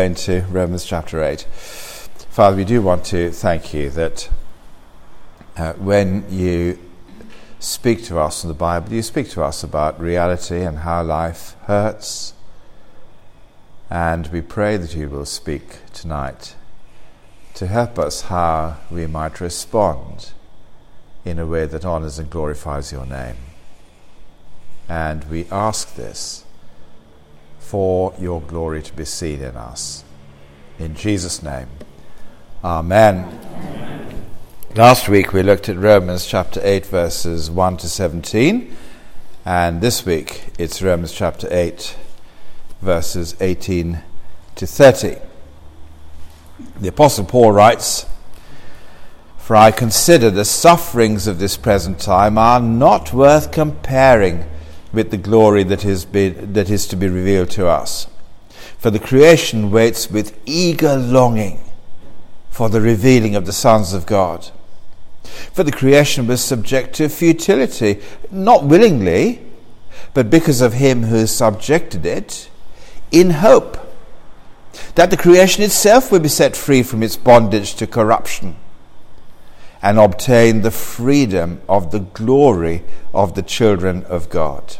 into Romans chapter 8. Father, we do want to thank you that uh, when you speak to us in the Bible, you speak to us about reality and how life hurts. And we pray that you will speak tonight to help us how we might respond in a way that honors and glorifies your name. And we ask this for your glory to be seen in us. In Jesus' name, Amen. Amen. Last week we looked at Romans chapter 8, verses 1 to 17, and this week it's Romans chapter 8, verses 18 to 30. The Apostle Paul writes, For I consider the sufferings of this present time are not worth comparing with the glory that is, be, that is to be revealed to us. For the creation waits with eager longing for the revealing of the sons of God. For the creation was subject to futility, not willingly, but because of him who subjected it, in hope that the creation itself will be set free from its bondage to corruption and obtain the freedom of the glory of the children of God.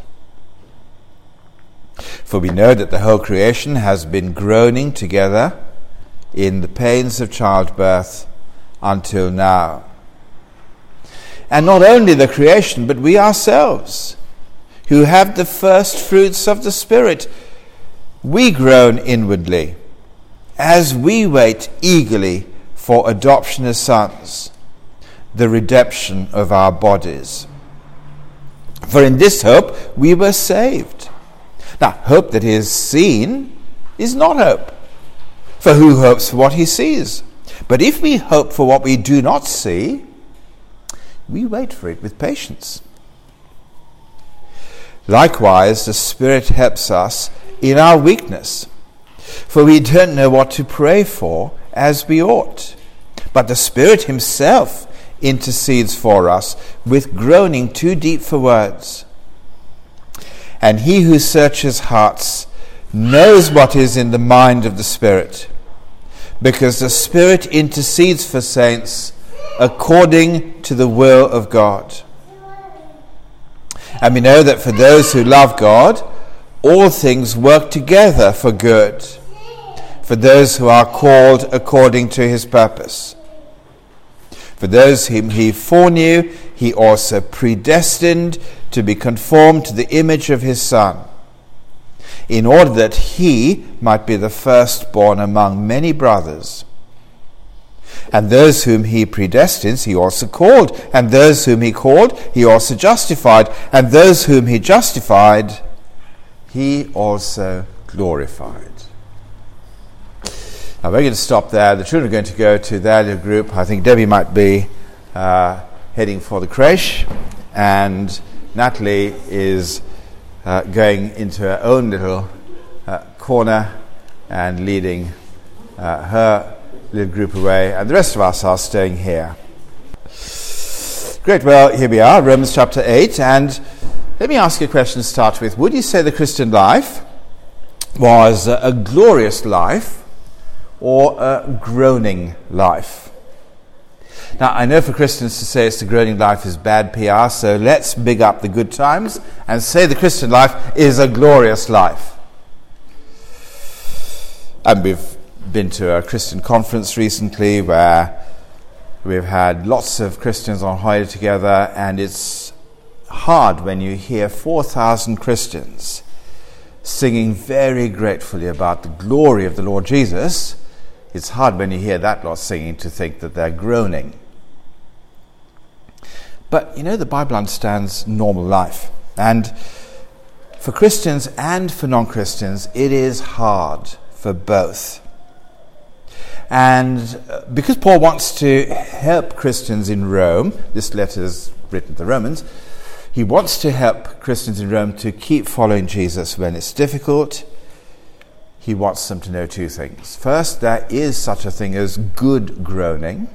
For we know that the whole creation has been groaning together in the pains of childbirth until now. And not only the creation, but we ourselves, who have the first fruits of the Spirit, we groan inwardly as we wait eagerly for adoption as sons the redemption of our bodies. For in this hope we were saved. Now, hope that is seen is not hope. For who hopes for what he sees? But if we hope for what we do not see, we wait for it with patience. Likewise, the Spirit helps us in our weakness, for we don't know what to pray for as we ought. But the Spirit Himself intercedes for us with groaning too deep for words. And he who searches hearts knows what is in the mind of the Spirit, because the Spirit intercedes for saints according to the will of God. And we know that for those who love God, all things work together for good, for those who are called according to his purpose. For those whom he foreknew, he also predestined to be conformed to the image of his Son, in order that he might be the firstborn among many brothers. And those whom he predestines, he also called. And those whom he called, he also justified. And those whom he justified, he also glorified. Now we're going to stop there. The children are going to go to their little group. I think Debbie might be uh, heading for the creche, and Natalie is uh, going into her own little uh, corner and leading uh, her little group away, and the rest of us are staying here. Great. Well, here we are, Romans chapter 8, and let me ask you a question to start with. Would you say the Christian life was a glorious life? Or a groaning life. Now, I know for Christians to say it's the groaning life is bad PR, so let's big up the good times and say the Christian life is a glorious life. And we've been to a Christian conference recently where we've had lots of Christians on holiday together, and it's hard when you hear 4,000 Christians singing very gratefully about the glory of the Lord Jesus it's hard when you hear that lot singing to think that they're groaning. But you know, the Bible understands normal life. And for Christians and for non Christians, it is hard for both. And uh, because Paul wants to help Christians in Rome, this letter is written to the Romans, he wants to help Christians in Rome to keep following Jesus when it's difficult he wants them to know two things. First, there is such a thing as good groaning.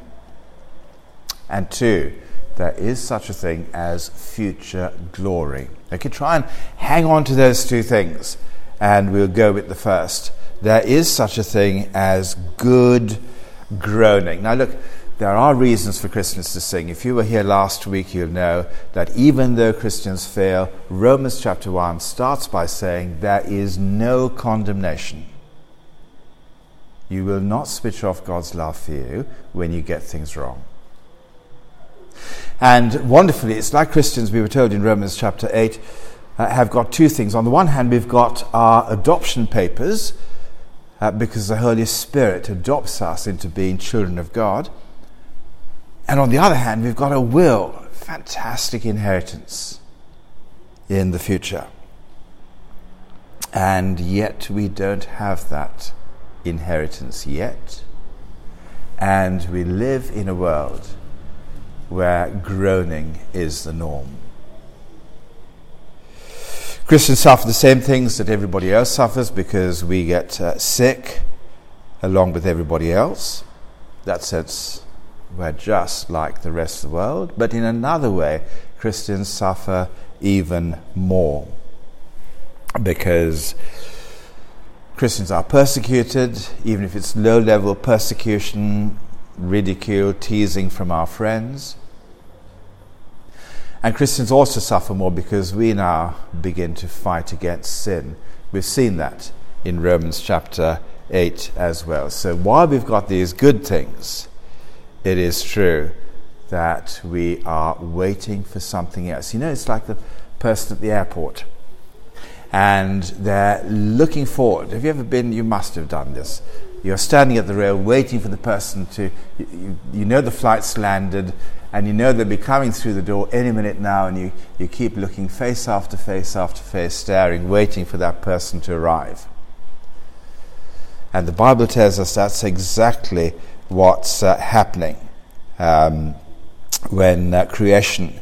And two, there is such a thing as future glory. Okay, try and hang on to those two things, and we'll go with the first. there is such a thing as good groaning. Now, look, there are reasons for Christians to sing. If you were here last week, you'll know that even though Christians fail, Romans chapter 1 starts by saying there is no condemnation. You will not switch off God's love for you when you get things wrong. And wonderfully, it's like Christians, we were told in Romans chapter 8, uh, have got two things. On the one hand, we've got our adoption papers, uh, because the Holy Spirit adopts us into being children of God. And on the other hand, we've got a will, fantastic inheritance in the future. And yet we don't have that inheritance yet. And we live in a world where groaning is the norm. Christians suffer the same things that everybody else suffers because we get uh, sick along with everybody else. That sense, we're just like the rest of the world. But in another way, Christians suffer even more because Christians are persecuted, even if it's low level persecution, ridicule, teasing from our friends. And Christians also suffer more because we now begin to fight against sin. We've seen that in Romans chapter 8 as well. So while we've got these good things, it is true that we are waiting for something else. You know, it's like the person at the airport and they're looking forward. Have you ever been? You must have done this. You're standing at the rail waiting for the person to, you, you know the flight's landed and you know they'll be coming through the door any minute now, and you, you keep looking face after face after face, staring, waiting for that person to arrive. And the Bible tells us that's exactly what's uh, happening um, when uh, creation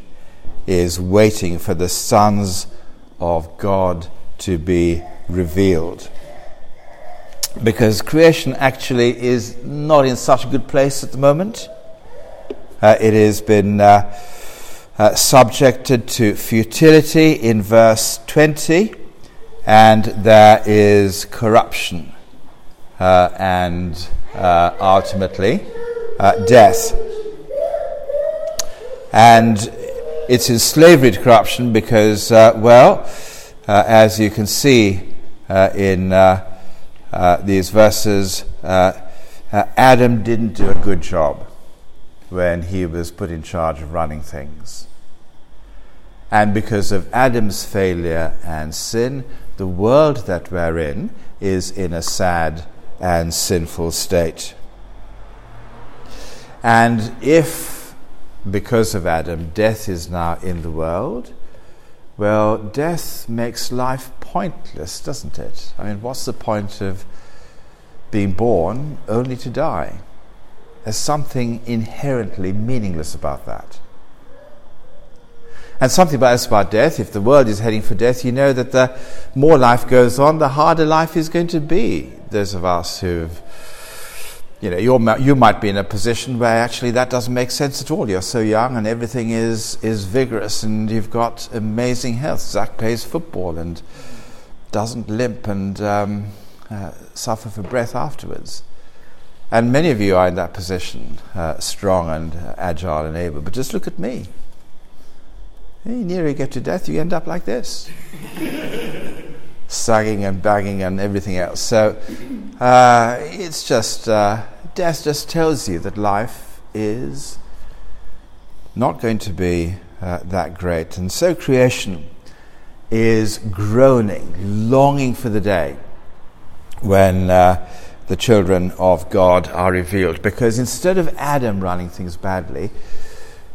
is waiting for the sons of God to be revealed. Because creation actually is not in such a good place at the moment. Uh, it has been uh, uh, subjected to futility in verse 20, and there is corruption uh, and uh, ultimately uh, death. And it's in slavery to corruption because, well, uh, as you can see uh, in uh, these verses, Adam didn't do a good job when he was put in charge of running things. And because of Adam's failure and sin, the world that we're in is in a sad and sinful state. And if, because of Adam, death is now in the world, well, death makes life pointless, doesn't it? I mean, what's the point of being born only to die? There's something inherently meaningless about that. And something about, us about death, if the world is heading for death, you know that the more life goes on, the harder life is going to be. Those of us who've you know, you're, you might be in a position where actually that doesn't make sense at all. You're so young and everything is, is vigorous and you've got amazing health. Zach plays football and doesn't limp and um, uh, suffer for breath afterwards. And many of you are in that position, uh, strong and uh, agile and able. But just look at me. You get to death, you end up like this. Sagging and bagging and everything else. So uh, it's just uh, death just tells you that life is not going to be uh, that great. And so creation is groaning, longing for the day when uh, the children of God are revealed. Because instead of Adam running things badly,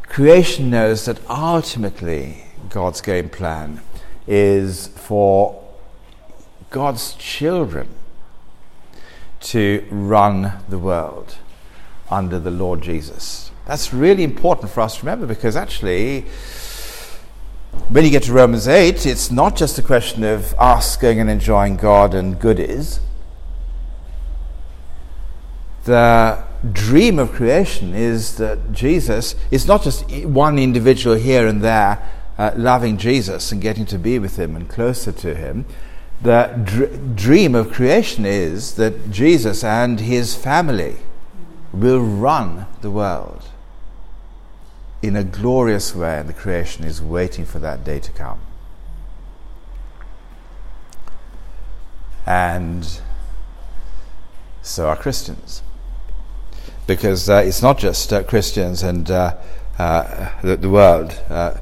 creation knows that ultimately God's game plan is for God's children to run the world under the Lord Jesus. That's really important for us to remember because actually, when you get to Romans 8, it's not just a question of us going and enjoying God and goodies. The dream of creation is that Jesus is not just one individual here and there uh, loving Jesus and getting to be with him and closer to him the dr- dream of creation is that Jesus and his family will run the world in a glorious way, and the creation is waiting for that day to come. And so are Christians. Because uh, it's not just uh, Christians and uh, uh the, the, world, uh,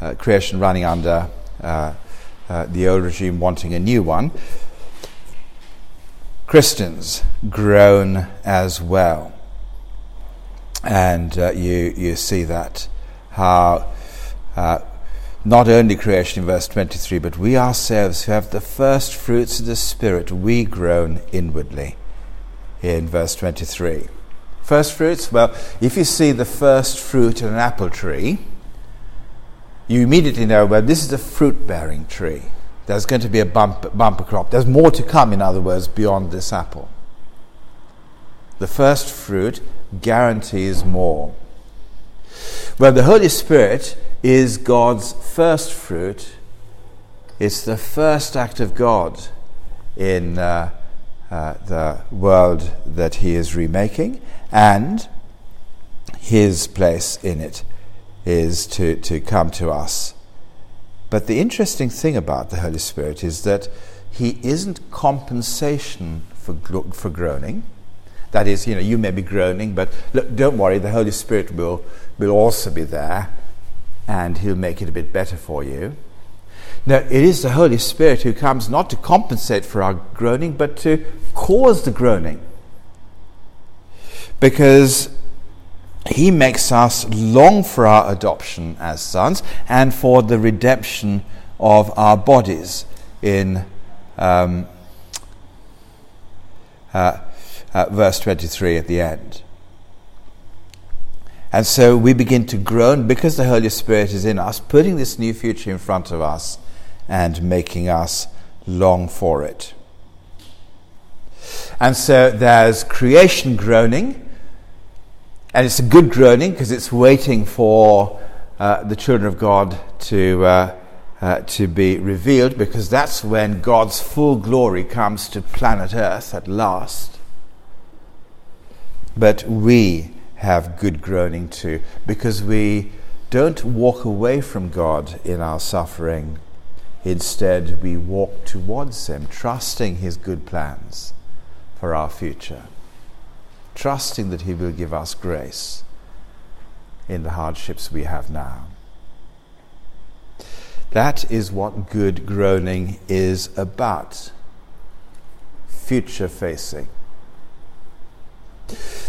uh, creation running under Uh, the old regime, wanting a new one. Christians groan as well. And uh, you, you see that, how uh, not only creation in verse 23, but we ourselves who have the first fruits of the Spirit, we groan inwardly in verse 23. First fruits, well, if you see the first fruit in an apple tree, you immediately know, well, this is a fruit bearing tree. There's going to be a bump, bumper crop. There's more to come, in other words, beyond this apple. The first fruit guarantees more. Well, the Holy Spirit is God's first fruit. It's the first act of God in uh, uh, the world that He is remaking, and His place in it is to, to come to us. But the interesting thing about the Holy Spirit is that He isn't compensation for, for groaning. That is, you know, you may be groaning, but look, don't worry, the Holy Spirit will, will also be there and He'll make it a bit better for you. Now, it is the Holy Spirit who comes not to compensate for our groaning, but to cause the groaning. Because He makes us long for our adoption as sons and for the redemption of our bodies in um, uh, uh, verse 23 at the end. And so we begin to groan because the Holy Spirit is in us, putting this new future in front of us and making us long for it. And so there's creation groaning, and it's a good groaning because it's waiting for uh, the children of God to, uh, uh, to be revealed, because that's when God's full glory comes to planet Earth at last. But we have good groaning too, because we don't walk away from God in our suffering. Instead, we walk towards Him, trusting His good plans for our future, trusting that He will give us grace in the hardships we have now. That is what good groaning is about future facing.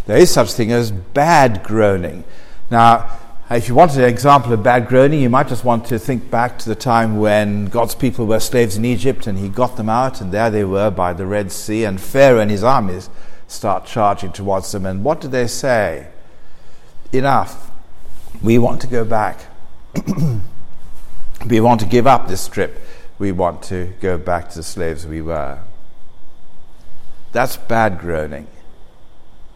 There is such thing as bad groaning. Now, if you wanted an example of bad groaning, you might just want to think back to the time when God's people were slaves in Egypt and He got them out, and there they were by the Red Sea, and Pharaoh and his armies start charging towards them. And what do they say? Enough. We want to go back. we want to give up this trip. We want to go back to the slaves we were. That's bad groaning.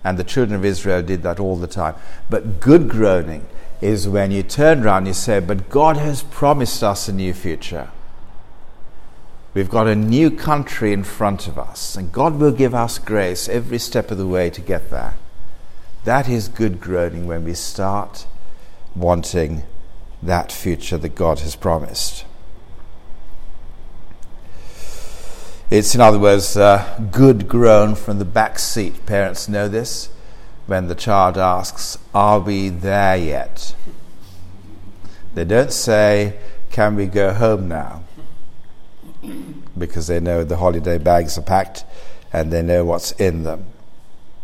And the children of Israel did that all the time. But good groaning is when you turn around and you say, But God has promised us a new future. We've got a new country in front of us, and God will give us grace every step of the way to get there. That is good groaning when we start wanting that future that God has promised. It's, in other words, good groan from the back seat. Parents know this when the child asks, Are we there yet? They don't say, Can we go home now? Because they know the holiday bags are packed and they know what's in them.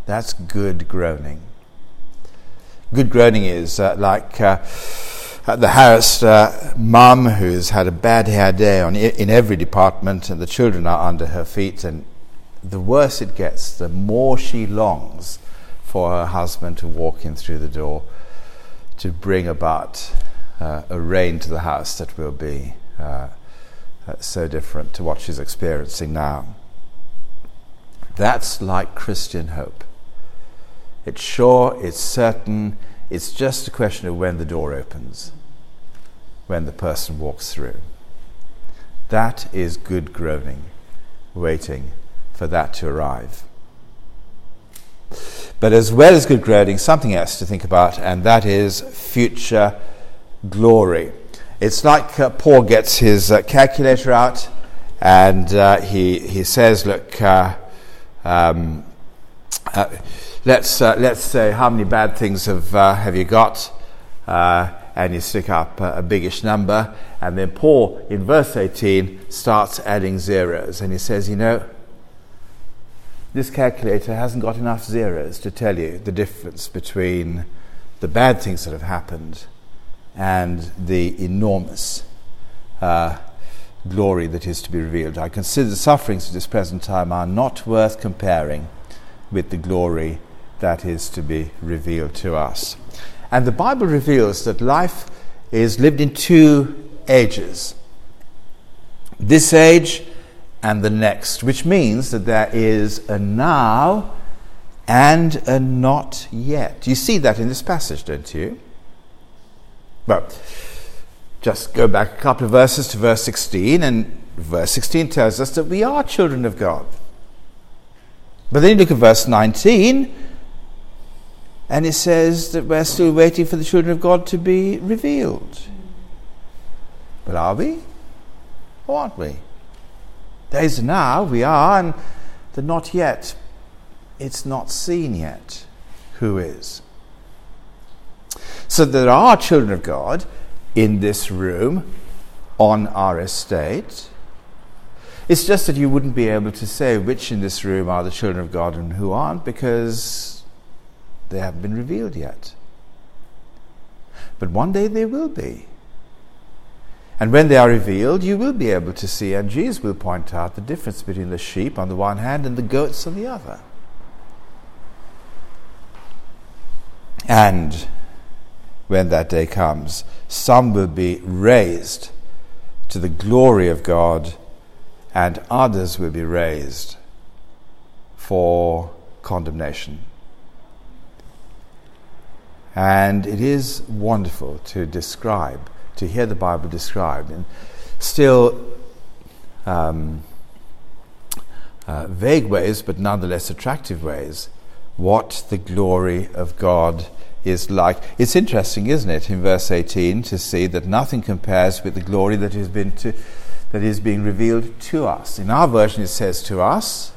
That's good groaning. Good groaning is uh, like uh, the harassed uh, mum who's had a bad hair day on, in every department and the children are under her feet. And the worse it gets, the more she longs for her husband to walk in through the door to bring about uh, a rain to the house that will be uh, so different to what she's experiencing now. That's like Christian hope. It's sure, it's certain, it's just a question of when the door opens, when the person walks through. That is good groaning waiting for that to arrive. But as well as good groaning, something else to think about, and that is future glory. It's like uh, Paul gets his uh, calculator out and uh, he, he says, Look, uh, um, uh, let's, uh, let's say, how many bad things have, have you got? and you stick up a, a biggish number. And then Paul, in verse 18, starts adding zeros. And he says, You know, this calculator hasn't got enough zeros to tell you the difference between the bad things that have happened and the enormous uh, glory that is to be revealed. I consider the sufferings of this present time are not worth comparing with the glory that is to be revealed to us. And the Bible reveals that life is lived in two ages this age and the next, which means that there is a now and a not yet. You see that in this passage, don't you? Well, just go back a couple of verses to verse 16, and verse 16 tells us that we are children of God. But then you look at verse 19, and it says that we're still waiting for the children of God to be revealed. But are we? Or aren't we? There is now, we are, and the not yet. It's not seen yet who is. So there are children of God in this room on our estate. It's just that you wouldn't be able to say which in this room are the children of God and who aren't because they haven't been revealed yet. But one day they will be. And when they are revealed, you will be able to see, and Jesus will point out the difference between the sheep on the one hand and the goats on the other. And when that day comes, some will be raised to the glory of God, and others will be raised for condemnation. And it is wonderful to describe to hear the Bible described in still um, uh, vague ways, but nonetheless attractive ways, what the glory of God is like. It's interesting, isn't it, in verse 18, to see that nothing compares with the glory that has been to, that is being revealed to us. In our version, it says to us.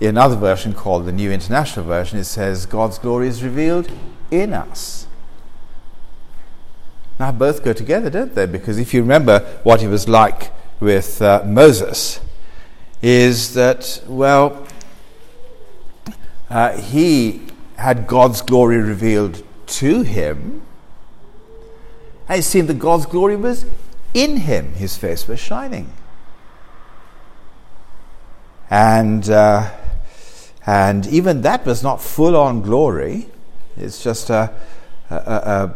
In another version called the New International Version, it says God's glory is revealed in us. Now, both go together, don't they? Because if you remember what he was like with uh, Moses, is that, well, uh, he had God's glory revealed to him, and it seemed that God's glory was in him. His face was shining. And, uh, and even that was not full on glory, it's just a, a, a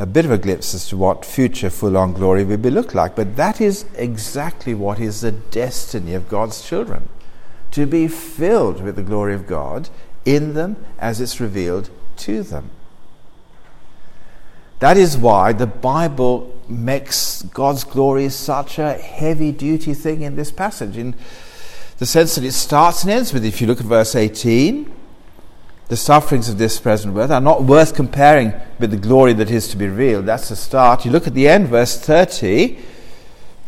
a bit of a glimpse as to what future full on glory will be look like. But that is exactly what is the destiny of God's children to be filled with the glory of God in them as it's revealed to them. That is why the Bible makes God's glory such a heavy duty thing in this passage, in the sense that it starts and ends with, if you look at verse 18, the sufferings of this present world are not worth comparing with the glory that is to be revealed. That's the start. You look at the end, verse 30.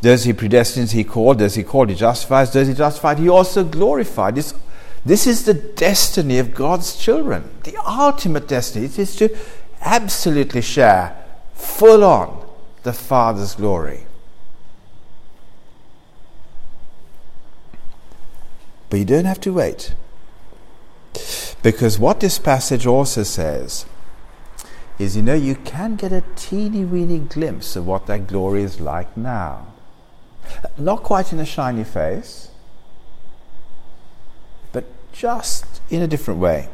Does he predestine? He called. Does he call? He justifies. Does he justify? He also glorified. This, this is the destiny of God's children. The ultimate destiny. Is to absolutely share full on the Father's glory. But you don't have to wait. Because what this passage also says is, you know, you can get a teeny weeny glimpse of what that glory is like now. Not quite in a shiny face, just in a different way.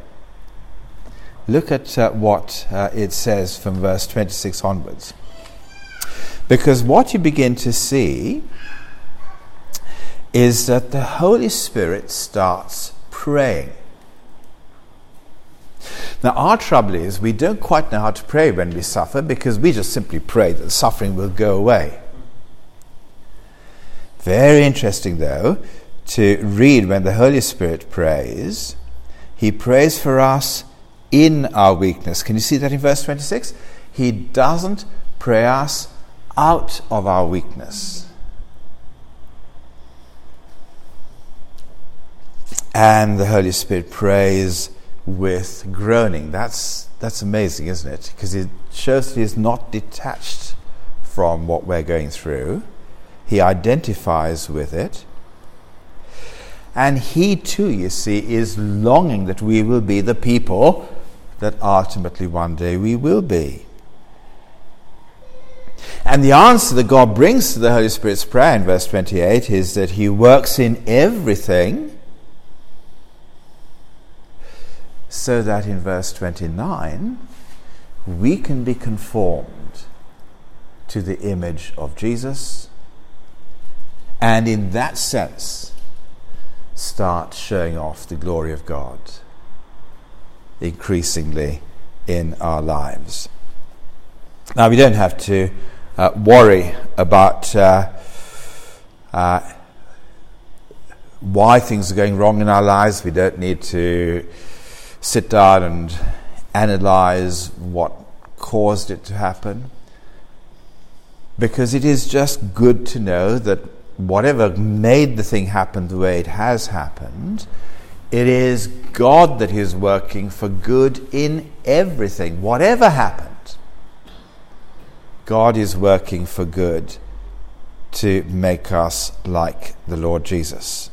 Look at uh, what uh, it says from verse 26 onwards. Because what you begin to see is that the Holy Spirit starts praying. Now, our trouble is we don't quite know how to pray when we suffer because we just simply pray that the suffering will go away. Very interesting, though, to read when the Holy Spirit prays, he prays for us in our weakness. Can you see that in verse 26? He doesn't pray us out of our weakness. And the Holy Spirit prays with groaning. That's, that's amazing, isn't it? Because it shows that He is not detached from what we're going through, He identifies with it. And He too, you see, is longing that we will be the people that ultimately one day we will be. And the answer that God brings to the Holy Spirit's prayer in verse 28 is that He works in everything so that in verse 29 we can be conformed to the image of Jesus and in that sense start showing off the glory of God increasingly in our lives. Now, we don't have to uh, worry about uh, uh, why things are going wrong in our lives. We don't need to sit down and analyze what caused it to happen. Because it is just good to know that whatever made the thing happen the way it has happened, it is God that is working for good in everything, whatever happened. God is working for good to make us like the Lord Jesus.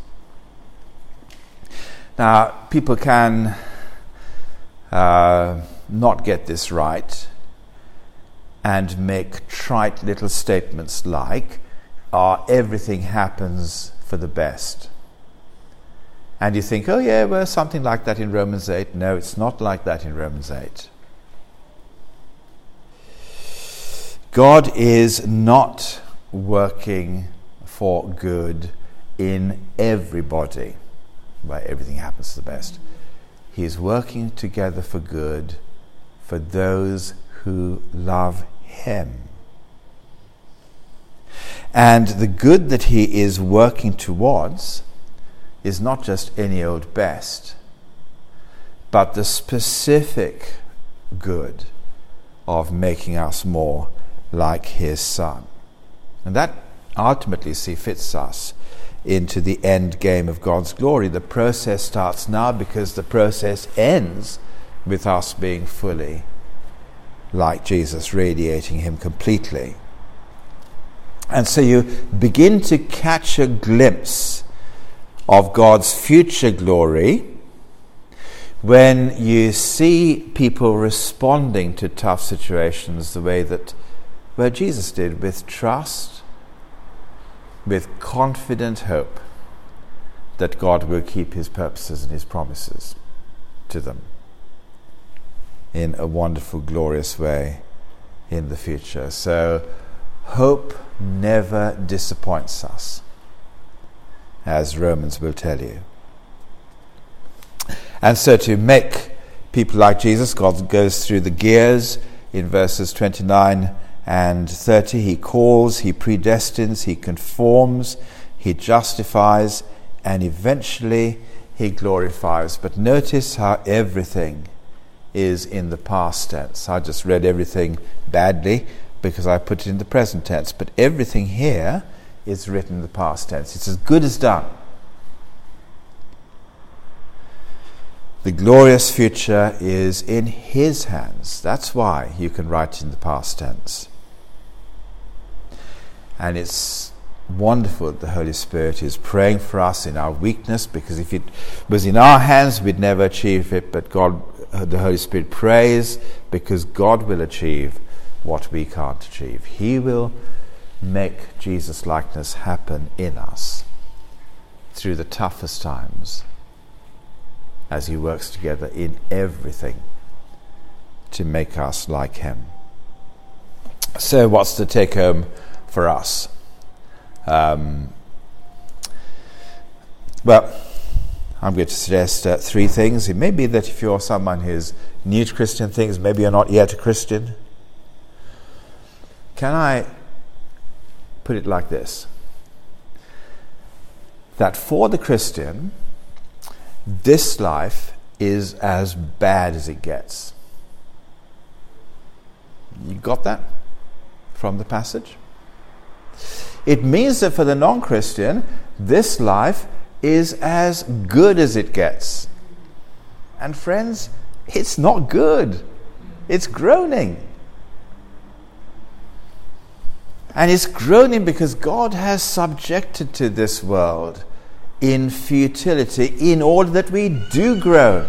Now, people can uh, not get this right and make trite little statements like, uh, everything happens for the best. And you think, oh, yeah, well, something like that in Romans 8. No, it's not like that in Romans 8. God is not working for good in everybody, where everything happens for the best. He is working together for good for those who love Him. And the good that He is working towards is not just any old best, but the specific good of making us more like His Son. And that ultimately see fits us into the end game of God's glory. The process starts now because the process ends with us being fully like Jesus, radiating Him completely. And so you begin to catch a glimpse of God's future glory when you see people responding to tough situations the way that where Jesus did with trust with confident hope that God will keep his purposes and his promises to them in a wonderful, glorious way in the future. So, hope never disappoints us, as Romans will tell you. And so, to make people like Jesus, God goes through the gears in verses 29 and 30 he calls, he predestines, he conforms, he justifies, and eventually he glorifies. But notice how everything is in the past tense. I just read everything badly because I put it in the present tense, but everything here is written in the past tense. It's as good as done. The glorious future is in His hands. That's why you can write in the past tense. And it's wonderful that the Holy Spirit is praying for us in our weakness because if it was in our hands, we'd never achieve it. But God, the Holy Spirit prays because God will achieve what we can't achieve. He will make Jesus' likeness happen in us through the toughest times as He works together in everything to make us like Him. So, what's the take home? for us. Um, well, I'm going to suggest uh, three things. It may be that if you're someone who's new to Christian things, maybe you're not yet a Christian. Can I put it like this? that for the Christian, this life is as bad as it gets. You got that from the passage? It means that for the non Christian, this life is as good as it gets. And friends, it's not good, it's groaning. And it's groaning because God has subjected to this world in futility in order that we do groan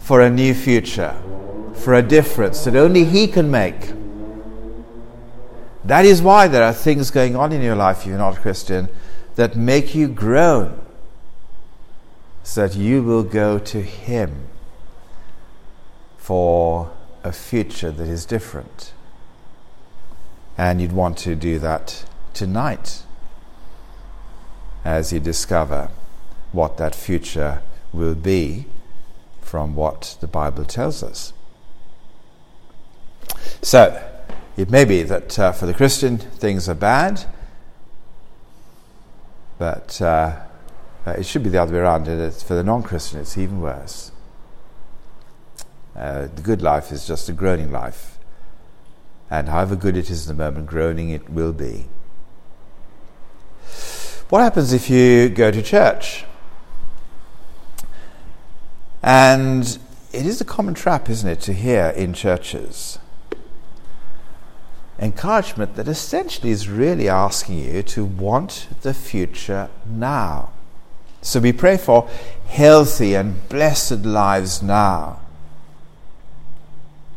for a new future, for a difference that only He can make. That is why there are things going on in your life, if you're not a Christian, that make you groan, so that you will go to Him for a future that is different. And you'd want to do that tonight as you discover what that future will be from what the Bible tells us. So, it may be that uh, for the Christian things are bad, but uh, uh, it should be the other way around. For the non Christian, it's even worse. Uh, the good life is just a groaning life. And however good it is in the moment, groaning it will be. What happens if you go to church? And it is a common trap, isn't it, to hear in churches encouragement that essentially is really asking you to want the future now. So we pray for healthy and blessed lives now.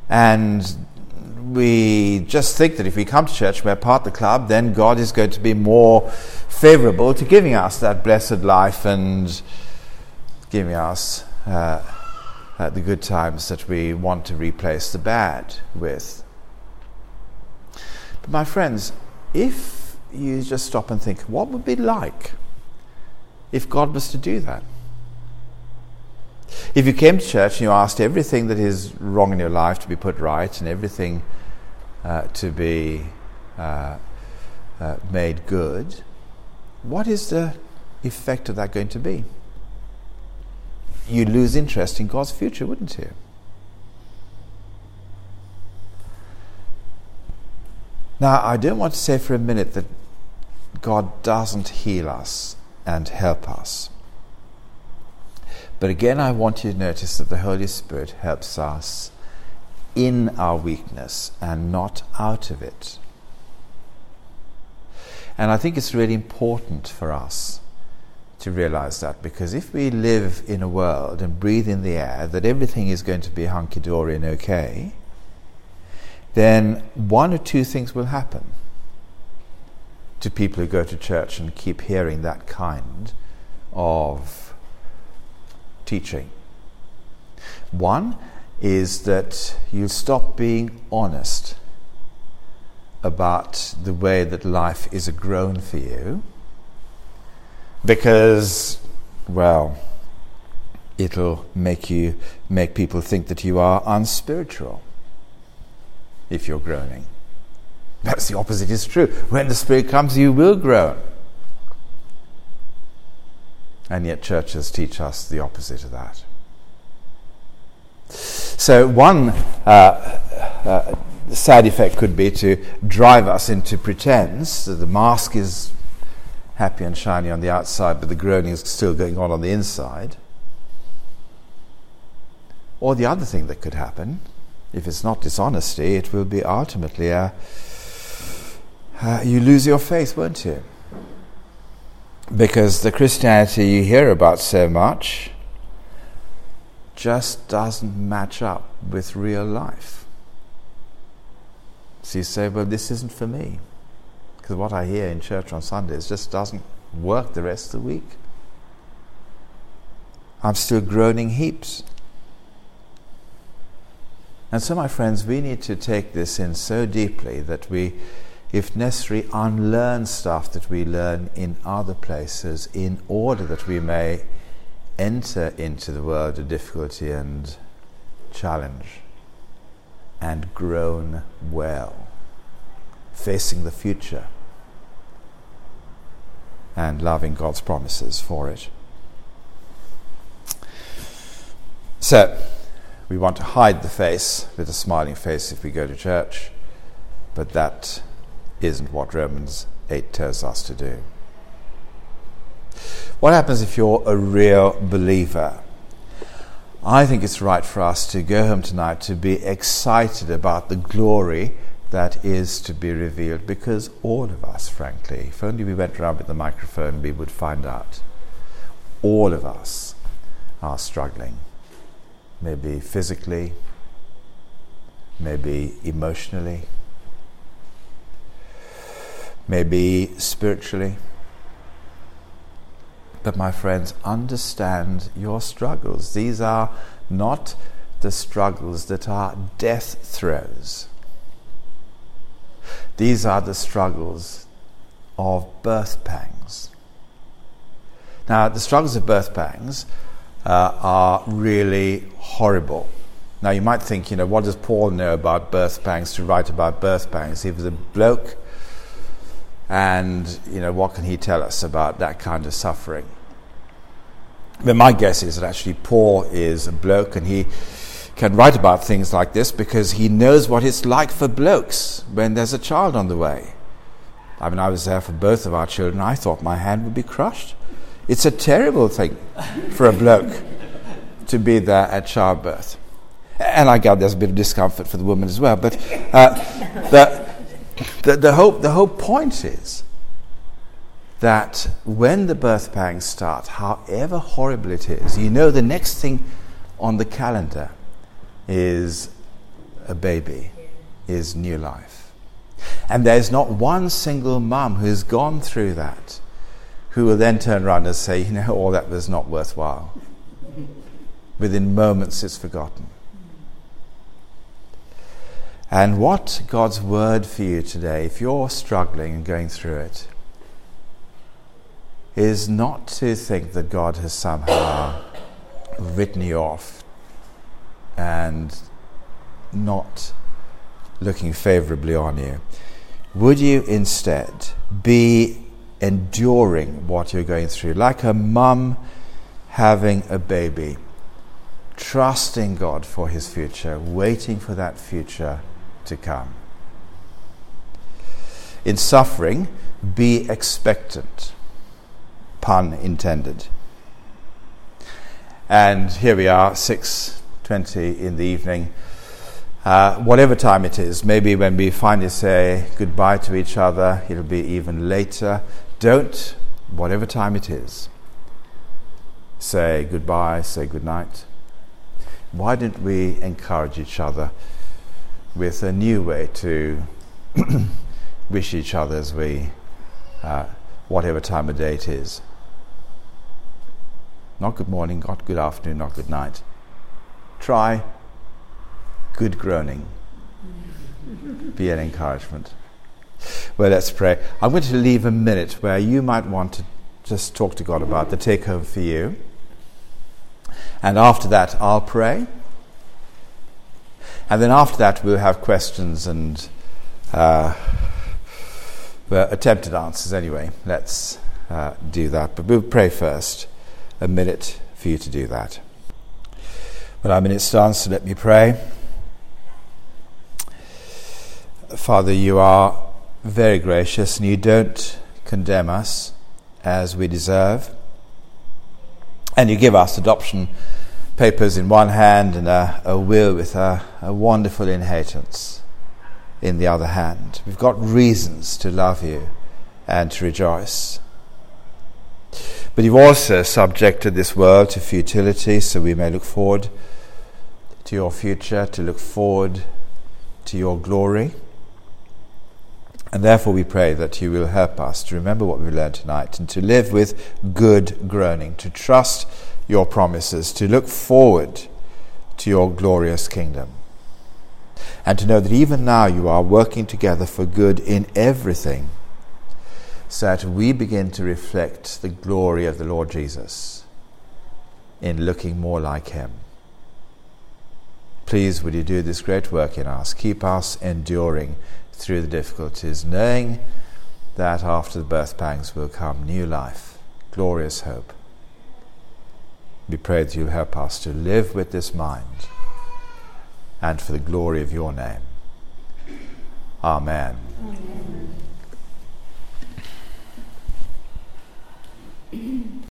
And we just think that if we come to church, we're part of the club, then God is going to be more favorable to giving us that blessed life and giving us uh, uh, the good times that we want to replace the bad with. But my friends, if you just stop and think, what would it be like if God was to do that? If you came to church and you asked everything that is wrong in your life to be put right and everything uh, to be uh, uh, made good, what is the effect of that going to be? You'd lose interest in God's future, wouldn't you? Now, I don't want to say for a minute that God doesn't heal us and help us. But again, I want you to notice that the Holy Spirit helps us in our weakness and not out of it. And I think it's really important for us to realize that because if we live in a world and breathe in the air that everything is going to be hunky dory and okay, then one or two things will happen to people who go to church and keep hearing that kind of teaching. One is that you stop being honest about the way that life is a groan for you because, well, it'll make you make people think that you are unspiritual if you're groaning. That's the opposite is true. When the Spirit comes, you will groan. And yet, churches teach us the opposite of that. So, one uh, uh, sad effect could be to drive us into pretense the mask is happy and shiny on the outside, but the groaning is still going on on the inside. Or the other thing that could happen, if it's not dishonesty, it will be ultimately a, uh, you lose your faith, won't you? Because the Christianity you hear about so much just doesn't match up with real life. So you say, well, this isn't for me. Because what I hear in church on Sundays just doesn't work the rest of the week. I'm still groaning heaps. And so, my friends, we need to take this in so deeply that we, if necessary, unlearn stuff that we learn in other places in order that we may enter into the world of difficulty and challenge and groan well, facing the future. and loving God's promises for it. So, we want to hide the face with a smiling face if we go to church, but that isn't what Romans 8 tells us to do. What happens if you're a real believer? I think it's right for us to go home tonight to be excited about the glory that is to be revealed because all of us, frankly, if only we went around with the microphone, we would find out. All of us are struggling. Maybe physically, maybe emotionally, maybe spiritually. But, my friends, understand your struggles. These are not the struggles that are death throes. These are the struggles of birth pangs. Now, the struggles of birth pangs uh, are really horrible. Now, you might think, you know, what does Paul know about birth pangs to write about birth pangs? He was a bloke and, you know, what can he tell us about that kind of suffering? But my guess is that actually Paul is a bloke and he can write about things like this because he knows what it's like for blokes when there's a child on the way. I mean, I was there for both of our children. I thought my hand would be crushed. It's a terrible thing for a bloke to be there at childbirth. And I gather there's a bit of discomfort for the woman as well. But uh, the, the, the, whole, the whole point is that when the birth pangs start, however horrible it is, you know the next thing on the calendar is a baby, is new life. And there's not one single mum who's gone through that who will then turn around and say, you know, all that was not worthwhile. Within moments, it's forgotten. And what God's word for you today, if you're struggling and going through it, is not to think that God has somehow written you off and not looking favorably on you. Would you instead be enduring what you're going through, like a mum having a baby, trusting God for his future, waiting for that future to come. In suffering, be expectant. Pun intended. And here we are, 6.20 in the evening. Uh, whatever time it is, maybe when we finally say goodbye to each other, it'll be even later. Don't, whatever time it is, say goodbye, say goodnight. Why didn't we encourage each other with a new way to wish each other as we, uh, whatever time of day it is? Not good morning, not good afternoon, not good night. Try good groaning. Be an encouragement. Well, let's pray. I'm going to leave a minute where you might want to just talk to God about the take home for you. And after that, I'll pray. And then after that, we'll have questions and uh, well, attempted answers anyway. Let's uh, do that. But we'll pray first. A minute for you to do that. Well, our minute done, so let me pray. Father, you are very gracious, and you don't condemn us as we deserve. And you give us adoption papers in one hand and a, a will with a, a wonderful inheritance in the other hand. We've got reasons to love you and to rejoice. But you've also subjected this world to futility so we may look forward to your future, to look forward to your glory. And therefore, we pray that you will help us to remember what we've learned tonight and to live with good groaning, to trust your promises, to look forward to your glorious kingdom, and to know that even now you are working together for good in everything, so that we begin to reflect the glory of the Lord Jesus in looking more like Him. Please, would you do this great work in us? Keep us enduring through the difficulties, knowing that after the birth pangs will come new life, glorious hope. We pray that you'll help us to live with this mind and for the glory of your name. Amen. Amen.